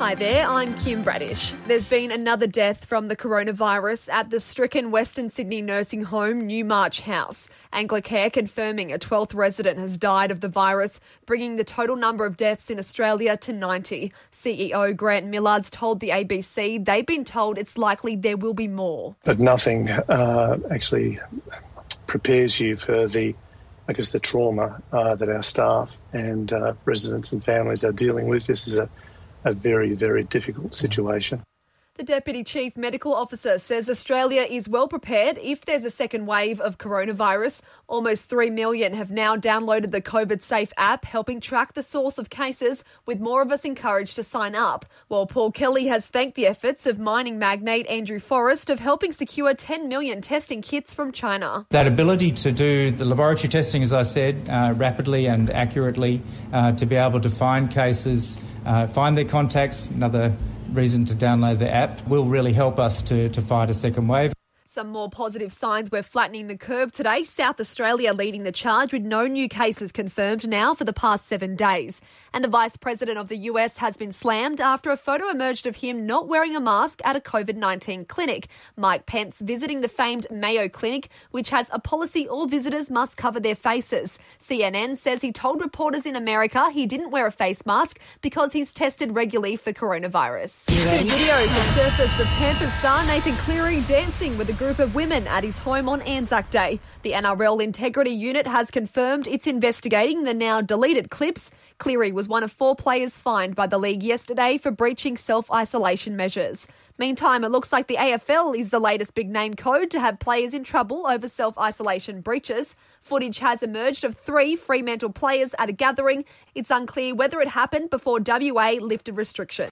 Hi there, I'm Kim Bradish. There's been another death from the coronavirus at the stricken Western Sydney nursing home Newmarch House. Anglicare confirming a 12th resident has died of the virus, bringing the total number of deaths in Australia to 90. CEO Grant Millards told the ABC they've been told it's likely there will be more. But nothing uh, actually prepares you for the I guess the trauma uh, that our staff and uh, residents and families are dealing with. This is a a very, very difficult situation. The Deputy Chief Medical Officer says Australia is well prepared if there's a second wave of coronavirus. Almost 3 million have now downloaded the COVID Safe app, helping track the source of cases, with more of us encouraged to sign up. While Paul Kelly has thanked the efforts of mining magnate Andrew Forrest of helping secure 10 million testing kits from China. That ability to do the laboratory testing, as I said, uh, rapidly and accurately, uh, to be able to find cases, uh, find their contacts, another reason to download the app will really help us to, to fight a second wave. Some more positive signs we're flattening the curve today. South Australia leading the charge with no new cases confirmed now for the past seven days. And the Vice President of the US has been slammed after a photo emerged of him not wearing a mask at a COVID 19 clinic. Mike Pence visiting the famed Mayo Clinic, which has a policy all visitors must cover their faces. CNN says he told reporters in America he didn't wear a face mask because he's tested regularly for coronavirus. Videos have surfaced of Panthers star Nathan Cleary dancing with a group of women at his home on Anzac Day. The NRL Integrity Unit has confirmed it's investigating the now deleted clips. Cleary was one of four players fined by the league yesterday for breaching self isolation measures. Meantime, it looks like the AFL is the latest big name code to have players in trouble over self isolation breaches. Footage has emerged of three Fremantle players at a gathering. It's unclear whether it happened before WA lifted restrictions.